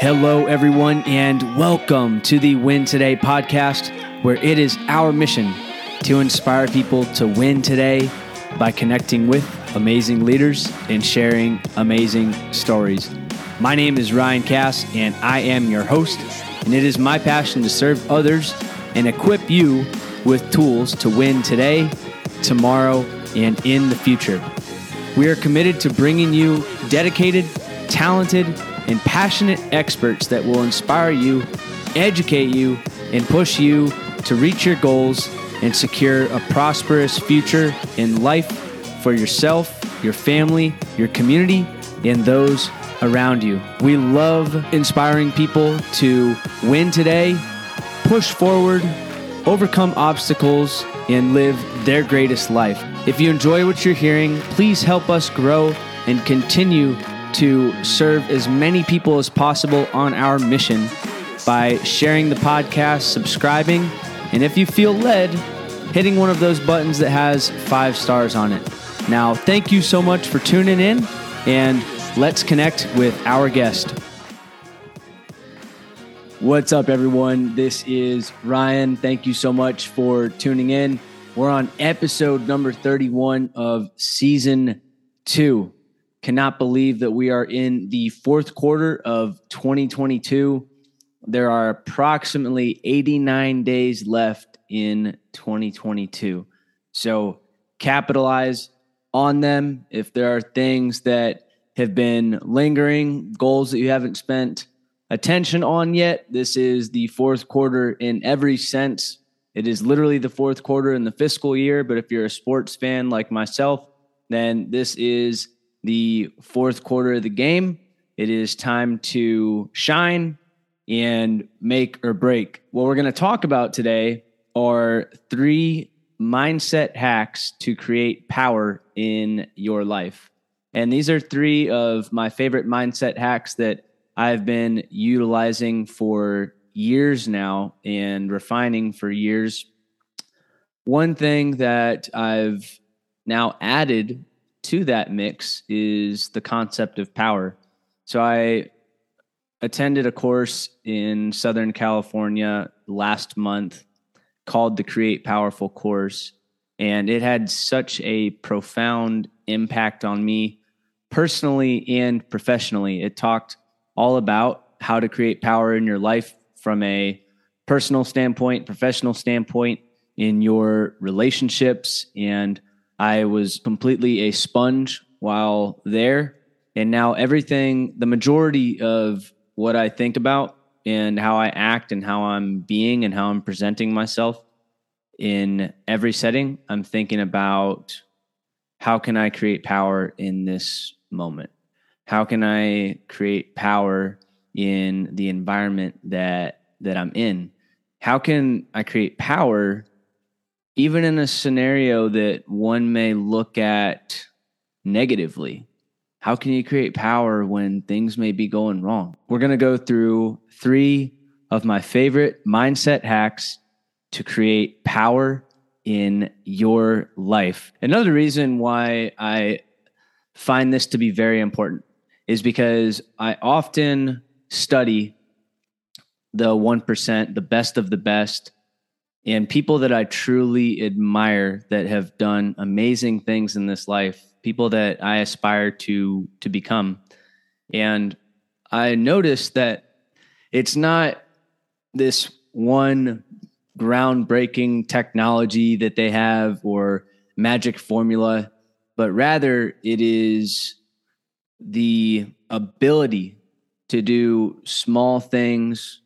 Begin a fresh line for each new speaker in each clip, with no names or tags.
Hello, everyone, and welcome to the Win Today podcast, where it is our mission to inspire people to win today by connecting with amazing leaders and sharing amazing stories. My name is Ryan Cass, and I am your host, and it is my passion to serve others and equip you with tools to win today, tomorrow, and in the future. We are committed to bringing you dedicated, talented, and passionate experts that will inspire you, educate you, and push you to reach your goals and secure a prosperous future in life for yourself, your family, your community, and those around you. We love inspiring people to win today, push forward, overcome obstacles, and live their greatest life. If you enjoy what you're hearing, please help us grow and continue to serve as many people as possible on our mission by sharing the podcast, subscribing, and if you feel led, hitting one of those buttons that has five stars on it. Now, thank you so much for tuning in, and let's connect with our guest. What's up, everyone? This is Ryan. Thank you so much for tuning in. We're on episode number 31 of season two. Cannot believe that we are in the fourth quarter of 2022. There are approximately 89 days left in 2022. So capitalize on them. If there are things that have been lingering, goals that you haven't spent attention on yet, this is the fourth quarter in every sense. It is literally the fourth quarter in the fiscal year. But if you're a sports fan like myself, then this is the fourth quarter of the game. It is time to shine and make or break. What we're going to talk about today are three mindset hacks to create power in your life. And these are three of my favorite mindset hacks that I've been utilizing for years now and refining for years. One thing that I've now added to that mix is the concept of power. So I attended a course in Southern California last month called the Create Powerful course. And it had such a profound impact on me personally and professionally. It talked all about how to create power in your life from a personal standpoint, professional standpoint, in your relationships and I was completely a sponge while there. And now everything, the majority of what I think about and how I act and how I'm being and how I'm presenting myself in every setting, I'm thinking about how can I create power in this moment? How can I create power in the environment that that I'm in? How can I create power even in a scenario that one may look at negatively, how can you create power when things may be going wrong? We're going to go through three of my favorite mindset hacks to create power in your life. Another reason why I find this to be very important is because I often study the 1%, the best of the best, and people that I truly admire that have done amazing things in this life, people that I aspire to to become. And I noticed that it's not this one groundbreaking technology that they have or magic formula, but rather it is the ability to do small things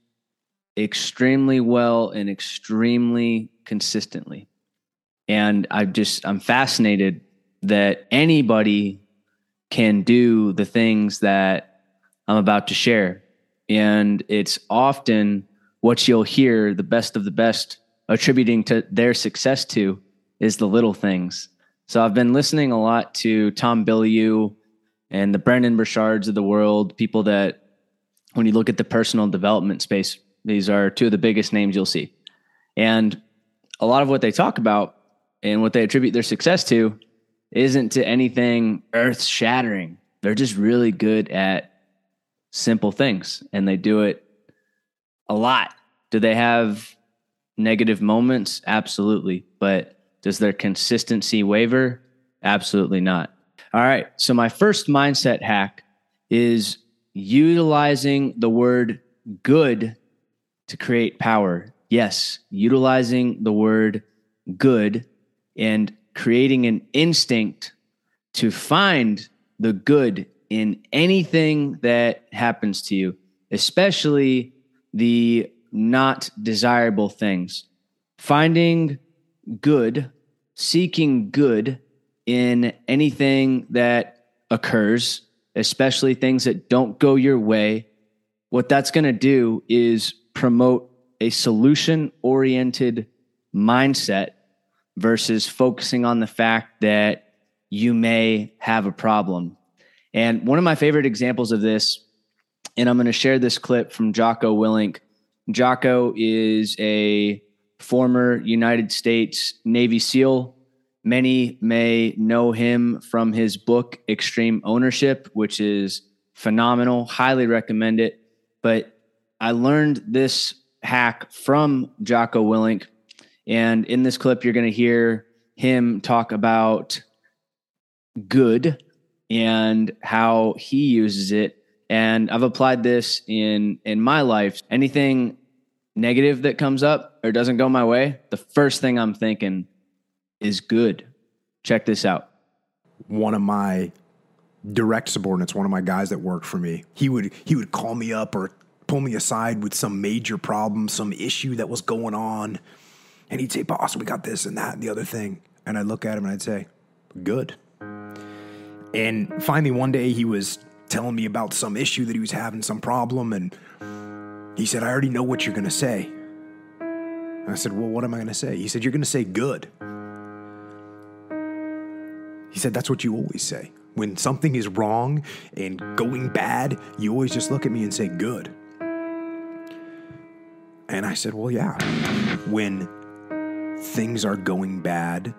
extremely well and extremely consistently. And I just, I'm fascinated that anybody can do the things that I'm about to share. And it's often what you'll hear the best of the best attributing to their success to is the little things. So I've been listening a lot to Tom Bilyeu and the Brendon Burchards of the world, people that when you look at the personal development space, these are two of the biggest names you'll see. And a lot of what they talk about and what they attribute their success to isn't to anything earth shattering. They're just really good at simple things and they do it a lot. Do they have negative moments? Absolutely. But does their consistency waver? Absolutely not. All right. So, my first mindset hack is utilizing the word good to create power. Yes, utilizing the word good and creating an instinct to find the good in anything that happens to you, especially the not desirable things. Finding good, seeking good in anything that occurs, especially things that don't go your way, what that's going to do is promote a solution oriented mindset versus focusing on the fact that you may have a problem. And one of my favorite examples of this, and I'm going to share this clip from Jocko Willink. Jocko is a former United States Navy SEAL. Many may know him from his book, Extreme Ownership, which is phenomenal. Highly recommend it. But I learned this hack from Jocko Willink and in this clip, you're going to hear him talk about good and how he uses it. And I've applied this in in my life. Anything negative that comes up or doesn't go my way, the first thing I'm thinking is good. Check this out.
One of my direct subordinates, one of my guys that worked for me, he would he would call me up or pull me aside with some major problem, some issue that was going on and he'd say, Boss, we got this and that and the other thing. And I'd look at him and I'd say, Good. And finally, one day he was telling me about some issue that he was having, some problem. And he said, I already know what you're going to say. And I said, Well, what am I going to say? He said, You're going to say good. He said, That's what you always say. When something is wrong and going bad, you always just look at me and say good. And I said, Well, yeah. When things are going bad,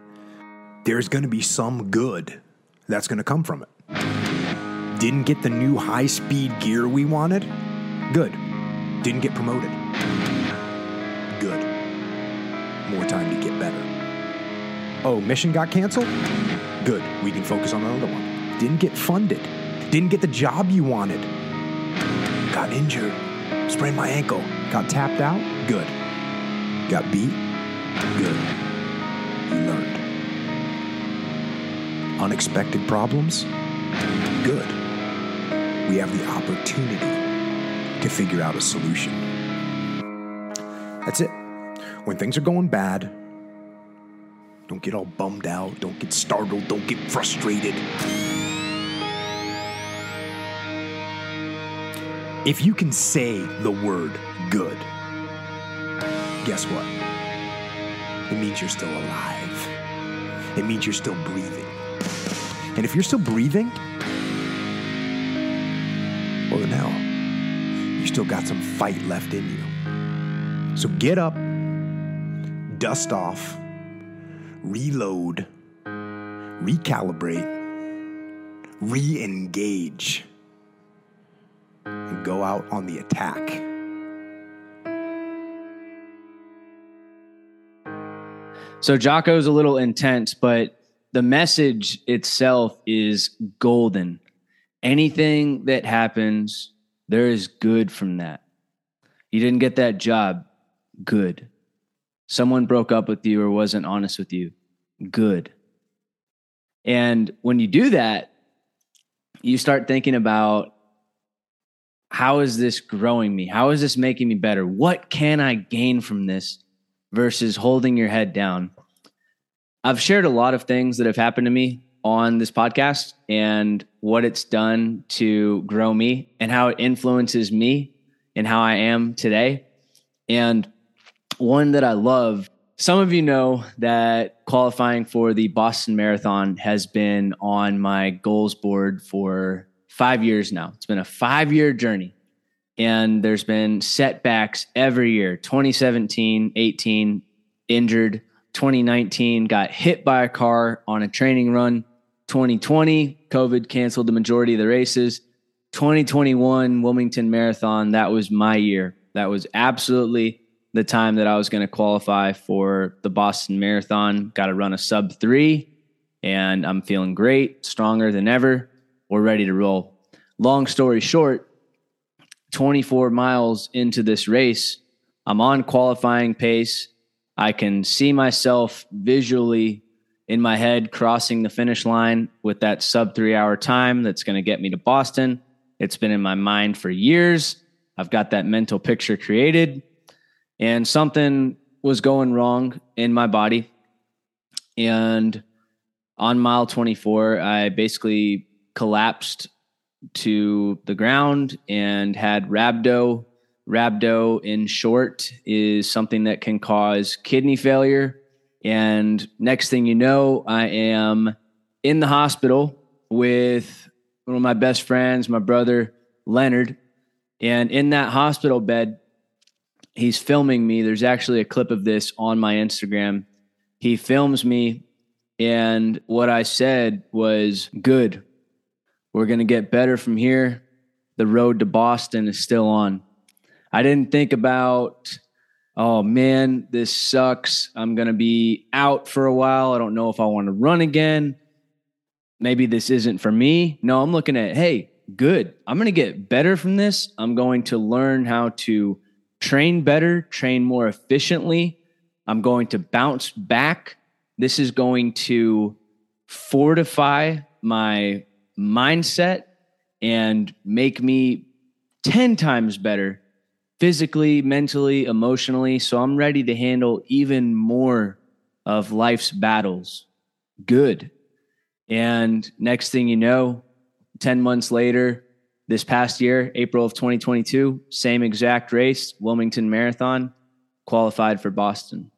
there's going to be some good that's going to come from it. Didn't get the new high speed gear we wanted? Good. Didn't get promoted? Good. More time to get better. Oh, mission got canceled? Good. We can focus on another one. Didn't get funded. Didn't get the job you wanted. Got injured. Sprained my ankle. Got tapped out? Good. Got beat? Good. You learned. Unexpected problems? Good. We have the opportunity to figure out a solution. That's it. When things are going bad, don't get all bummed out, don't get startled, don't get frustrated. If you can say the word good, guess what? it means you're still alive. It means you're still breathing. And if you're still breathing, well, then hell, you still got some fight left in you. So get up, dust off, reload, recalibrate, re engage, and go out on the attack.
So Jocko's a little intense, but the message itself is golden. Anything that happens, there is good from that. You didn't get that job, good. Someone broke up with you or wasn't honest with you, good. And when you do that, you start thinking about how is this growing me? How is this making me better? What can I gain from this? Versus holding your head down. I've shared a lot of things that have happened to me on this podcast and what it's done to grow me and how it influences me and how I am today. And one that I love, some of you know that qualifying for the Boston Marathon has been on my goals board for five years now. It's been a five year journey and there's been setbacks every year 2017 18 injured 2019 got hit by a car on a training run 2020 covid canceled the majority of the races 2021 Wilmington Marathon, that was my year. That was absolutely the time that I was going to qualify for the Boston Marathon. Got to run a sub three, and I'm feeling great, stronger than ever. We're ready to roll. Long story short, 24 miles into this race, I'm on qualifying pace. I can see myself visually in my head crossing the finish line with that sub three hour time that's going to get me to Boston. It's been in my mind for years. I've got that mental picture created, and something was going wrong in my body. And on mile 24, I basically collapsed to the ground and had rhabdo. Rhabdo, in short, is something that can cause kidney failure. And next thing you know, I am in the hospital with one of my best friends, my brother Leonard. And in that hospital bed, he's filming me. There's actually a clip of this on my Instagram. He films me, and what I said was good. We're going to get better from here. The road to Boston is still on. I didn't think about, oh man, this sucks. I'm going to be out for a while. I don't know if I want to run again. Maybe this isn't for me. No, I'm looking at, hey, good. I'm going to get better from this. I'm going to learn how to train better, train more efficiently. I'm going to bounce back. This is going to fortify my mindset and make me 10 times better physically, mentally, emotionally. So I'm ready to handle even more of life's battles. Good. And next thing you know, 10 months later, this past year, April of 2022, same exact race, Wilmington Marathon, qualified for Boston.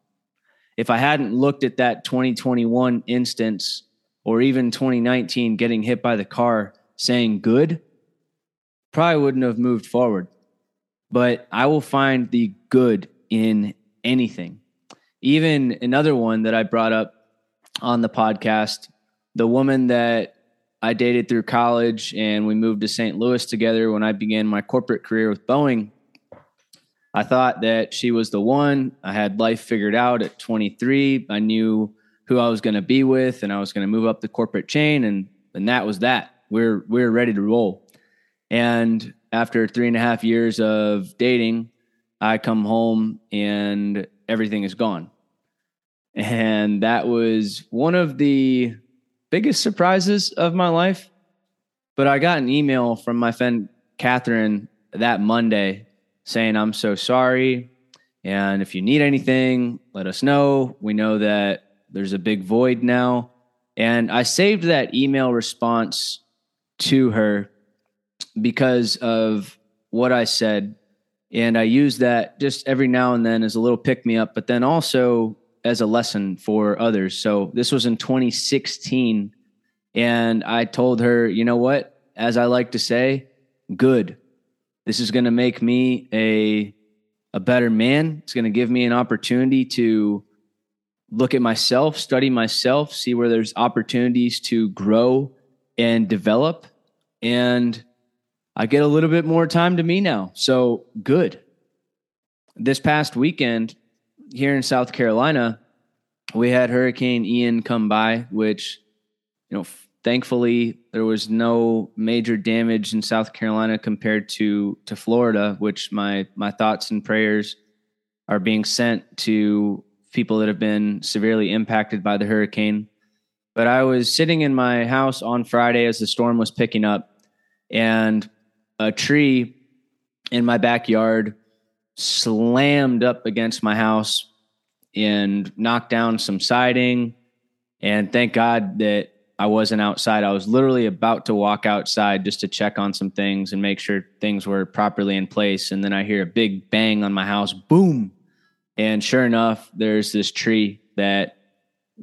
If I hadn't looked at that 2021 instance or even 2019 getting hit by the car saying good, probably wouldn't have moved forward. But I will find the good in anything. Even another one that I brought up on the podcast, the woman that I dated through college and we moved to St. Louis together when I began my corporate career with Boeing. I thought that she was the one. I had life figured out at 23. I knew who I was going to be with, and I was going to move up the corporate chain, and and that was that. We're we're ready to roll. And after three and a half years of dating, I come home and everything is gone. And that was one of the biggest surprises of my life. But I got an email from my friend Catherine that Monday saying, I'm so sorry. And if you need anything, let us know. We know that there's a big void now. And I saved that email response to her because of what I said. And I use that just every now and then as a little pick me up, but then also as a lesson for others. So this was in 2016. And I told her, you know what? As I like to say, good. This is going to make me a, a better man. It's going to give me an opportunity to look at myself, study myself, see where there's opportunities to grow and develop. And I get a little bit more time to me now. So good. This past weekend here in South Carolina, we had Hurricane Ian come by, which, you know, thankfully there was no major damage in South Carolina compared to to Florida, which my my thoughts and prayers are being sent to people that have been severely impacted by the hurricane. But I was sitting in my house on Friday as the storm was picking up, and a tree in my backyard slammed up against my house and knocked down some siding. And thank God that I wasn't outside. I was literally about to walk outside just to check on some things and make sure things were properly in place. And then I hear a big bang on my house, boom. And sure enough, there's this tree that,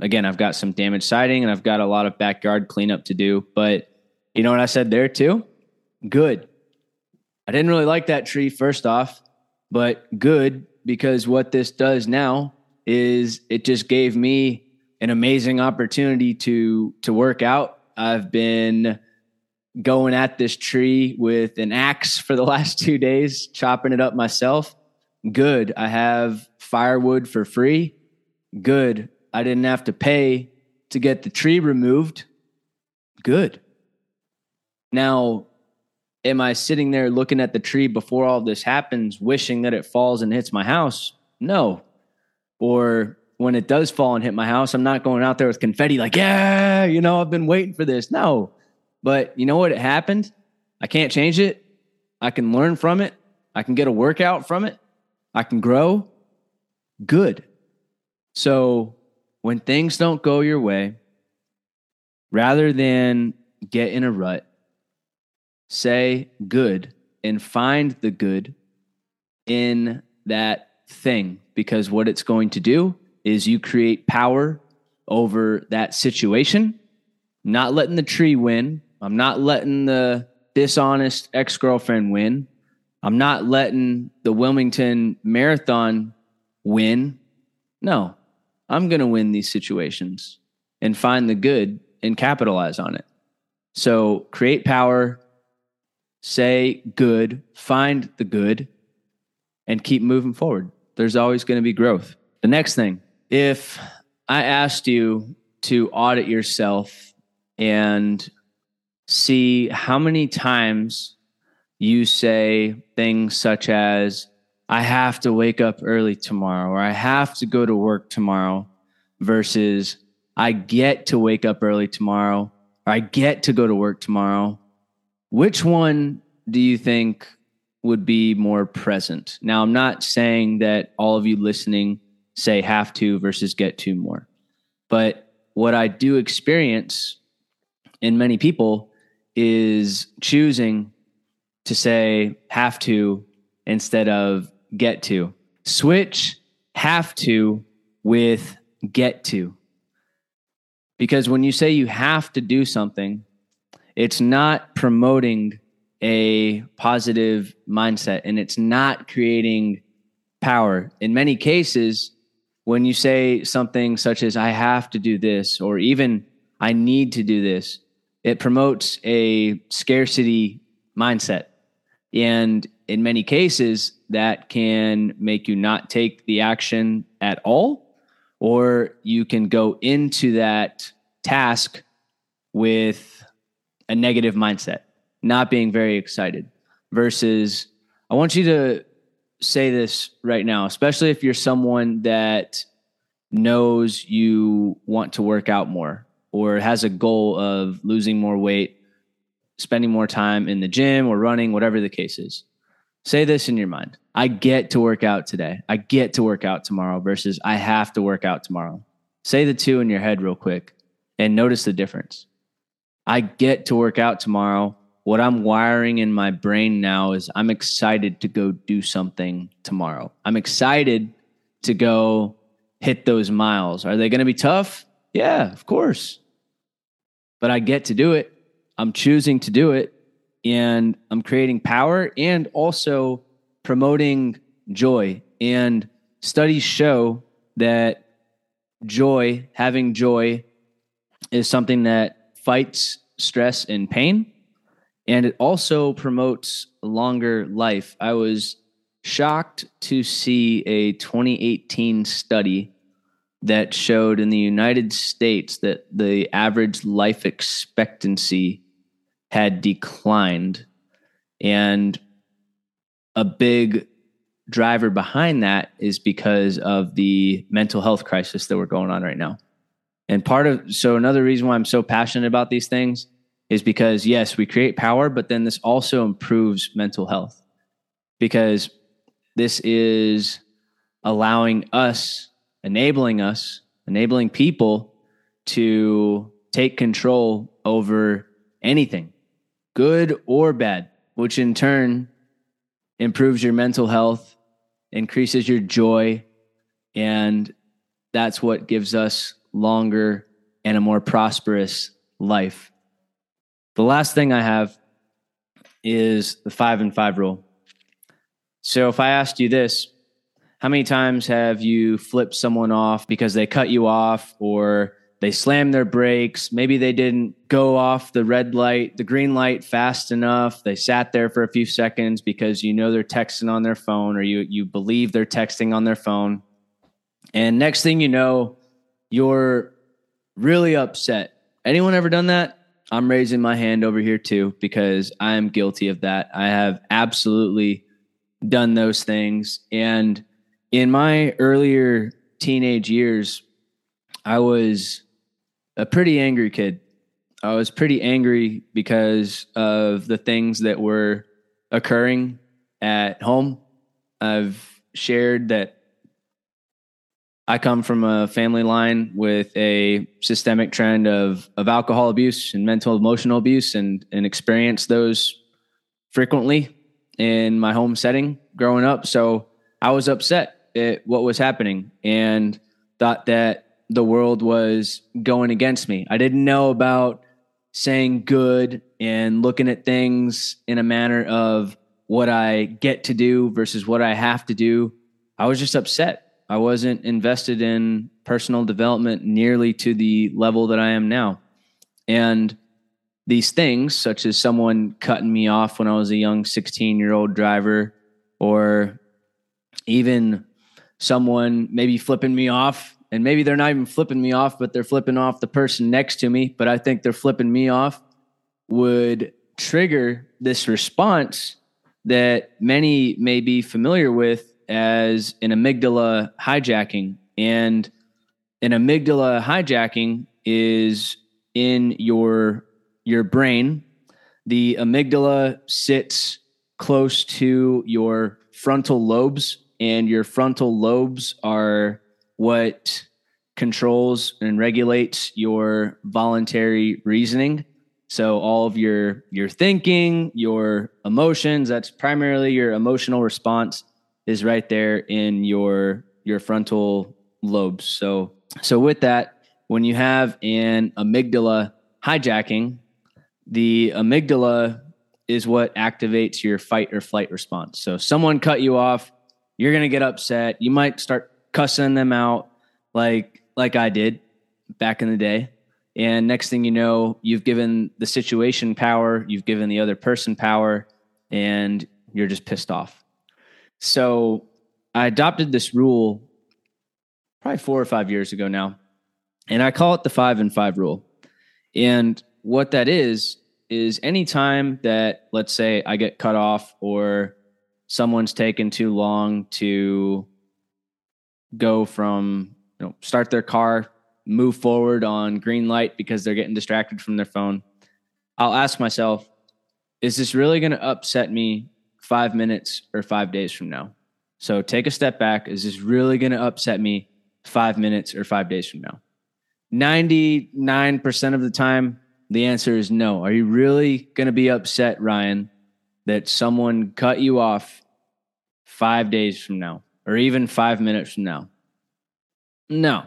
again, I've got some damaged siding and I've got a lot of backyard cleanup to do. But you know what I said there too? Good. I didn't really like that tree, first off, but good because what this does now is it just gave me an amazing opportunity to to work out. I've been going at this tree with an axe for the last two days, chopping it up myself. Good. I have firewood for free. Good. I didn't have to pay to get the tree removed. Good. Now, am I sitting there looking at the tree before all this happens, wishing that it falls and hits my house? No. Or when it does fall and hit my house, I'm not going out there with confetti like, yeah, you know, I've been waiting for this. No. But you know what? It happened. I can't change it. I can learn from it. I can get a workout from it. I can grow. Good. So when things don't go your way, rather than get in a rut, say good and find the good in that thing because what it's going to do is you create power over that situation. Not letting the tree win. I'm not letting the dishonest ex girlfriend win. I'm not letting the Wilmington Marathon win. No, I'm going to win these situations and find the good and capitalize on it. So create power, say good, find the good, and keep moving forward. There's always going to be growth. The next thing, if I asked you to audit yourself and see how many times you say things such as, I have to wake up early tomorrow, or I have to go to work tomorrow, versus I get to wake up early tomorrow, or I get to go to work tomorrow. Which one do you think would be more present? Now, I'm not saying that all of you listening say have to versus get to more, but what I do experience in many people is choosing to say have to instead of get to. Switch have to with get to. Because when you say you have to do something, it's not promoting a positive mindset and it's not creating power. In many cases, when you say something such as, I have to do this, or even I need to do this, it promotes a scarcity mindset. And in many cases, that can make you not take the action at all, or you can go into that task with a negative mindset, not being very excited. Versus, I want you to say this right now, especially if you're someone that knows you want to work out more or has a goal of losing more weight, spending more time in the gym or running, whatever the case is. Say this in your mind I get to work out today. I get to work out tomorrow versus I have to work out tomorrow. Say the two in your head real quick and notice the difference. I get to work out tomorrow. What I'm wiring in my brain now is I'm excited to go do something tomorrow. I'm excited to go hit those miles. Are they going to be tough? Yeah, of course but I get to do it. I'm choosing to do it and I'm creating power and also promoting joy. And studies show that joy, having joy, is something that fights stress and pain. And it also promotes longer life. I was shocked to see a 2018 study that showed in the United States that the average life expectancy had declined. And a big driver behind that is because of the mental health crisis that we're going on right now. And part of, so another reason why I'm so passionate about these things is because, yes, we create power, but then this also improves mental health because this is allowing us enabling us, enabling people to take control over anything, good or bad, which in turn improves your mental health, increases your joy, and that's what gives us longer and a more prosperous life. The last thing I have is the five and five rule. So if I asked you this, how many times have you flipped someone off because they cut you off or they slammed their brakes. Maybe they didn't go off the red light, the green light fast enough. They sat there for a few seconds because you know they're texting on their phone or you you believe they're texting on their phone. And next thing you know, you're really upset. Anyone ever done that? I'm raising my hand over here too because I am guilty of that. I have absolutely done those things. And in my earlier teenage years, I was a pretty angry kid. I was pretty angry because of the things that were occurring at home. I've shared that I come from a family line with a systemic trend of of alcohol abuse and mental emotional abuse and and experienced those frequently in my home setting growing up. So I was upset at what was happening and thought that the world was going against me. I didn't know about saying good and looking at things in a manner of what I get to do versus what I have to do. I was just upset. I wasn't invested in personal development nearly to the level that I am now. And these things, such as someone cutting me off when I was a young 16 year old driver, or even someone maybe flipping me off and maybe they're not even flipping me off, but they're flipping off the person next to me. But I think they're flipping me off would trigger this response that many may be familiar with as an amygdala hijacking. And an amygdala hijacking is in your your brain. The amygdala sits close to your frontal lobes, and your frontal lobes are what controls and regulates your voluntary reasoning. So all of your your thinking, your emotions, that's primarily your emotional response is right there in your your frontal lobes. So so with that, when you have an amygdala hijacking, the amygdala is what activates your fight or flight response. So someone cut you off, you're going to get upset. You might start cussing them out like like I did back in the day. And next thing you know, you've given the situation power, you've given the other person power, and you're just pissed off. So I adopted this rule probably four or five years ago now. And I call it the five and five rule. And what that is, is anytime that, let's say, I get cut off or someone's taken too long to go from you know start their car move forward on green light because they're getting distracted from their phone. I'll ask myself is this really going to upset me five minutes or five days from now? So take a step back. Is this really going to upset me five minutes or five days from now? 99% of the time the answer is no. Are you really going to be upset ryan that someone cut you off five days from now or even five minutes from now? No.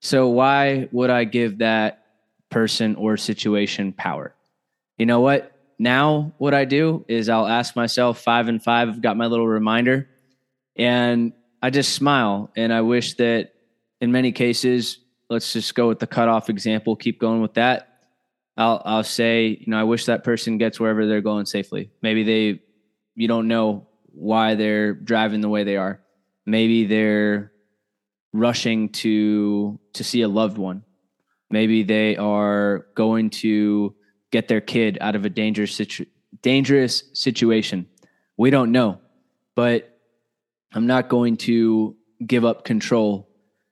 So why would I give that person or situation power? You know what? Now, what I do is I'll ask myself five and five. I've got my little reminder and I just smile. And I wish that in many cases, let's just go with the cutoff example, keep going with that. I'll, I'll say, you know, I wish that person gets wherever they're going safely. Maybe they, you don't know why they're driving the way they are. Maybe they're rushing to to see a loved one. Maybe they are going to get their kid out of a dangerous situ- dangerous situation. We don't know, but I'm not going to give up control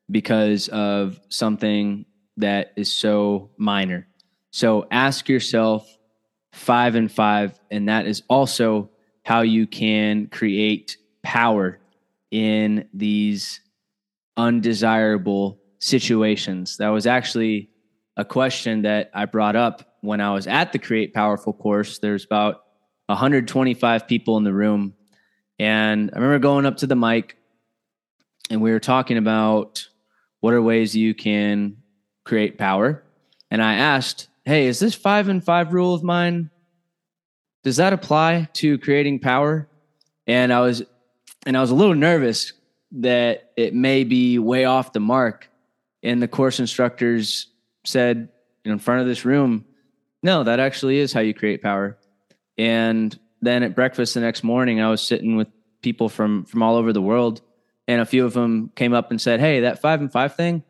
because of something that is so minor. So ask yourself five and five, and that is also how you can create power in these undesirable situations. That was actually a question that I brought up when I was at the Create Powerful course. There's about 125 people in the room. And I remember going up to the mic and we were talking about what are ways you can create power. And I asked, Hey, is this five and five rule of mine does that apply to creating power? And I was and I was a little nervous that it may be way off the mark. And the course instructors said in front of this room, no, that actually is how you create power. And then at breakfast the next morning, I was sitting with people from from all over the world, and a few of them came up and said, "Hey, that five and five thing,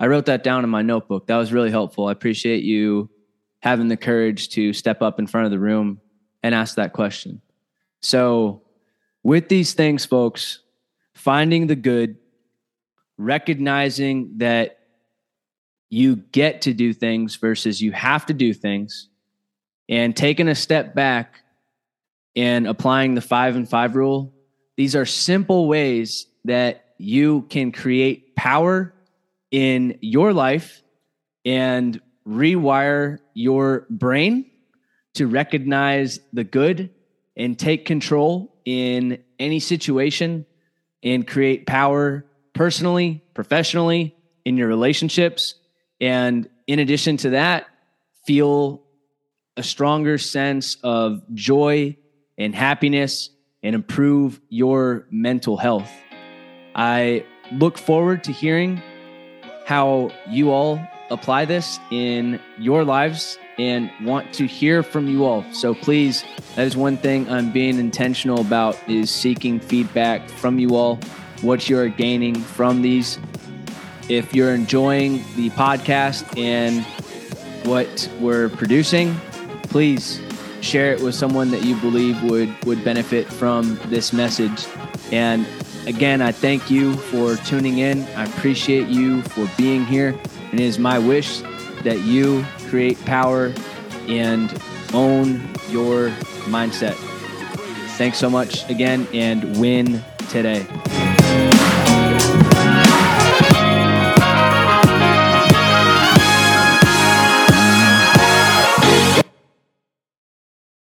I wrote that down in my notebook. That was really helpful. I appreciate you having the courage to step up in front of the room and ask that question." So, with these things, folks, finding the good, recognizing that you get to do things versus you have to do things, and taking a step back and applying the five and five rule. These are simple ways that you can create power in your life and rewire your brain to recognize the good and take control in any situation and create power personally, professionally, in your relationships. And in addition to that, feel a stronger sense of joy and happiness and improve your mental health. I look forward to hearing how you all apply this in your lives and want to hear from you all. So please, that is one thing I'm being intentional about is seeking feedback from you all, what you're gaining from these. If you're enjoying the podcast and what we're producing, please share it with someone that you believe would would benefit from this message. And again, I thank you for tuning in. I appreciate you for being here. And it is my wish that you create power and own your mindset. Thanks so much again and win today.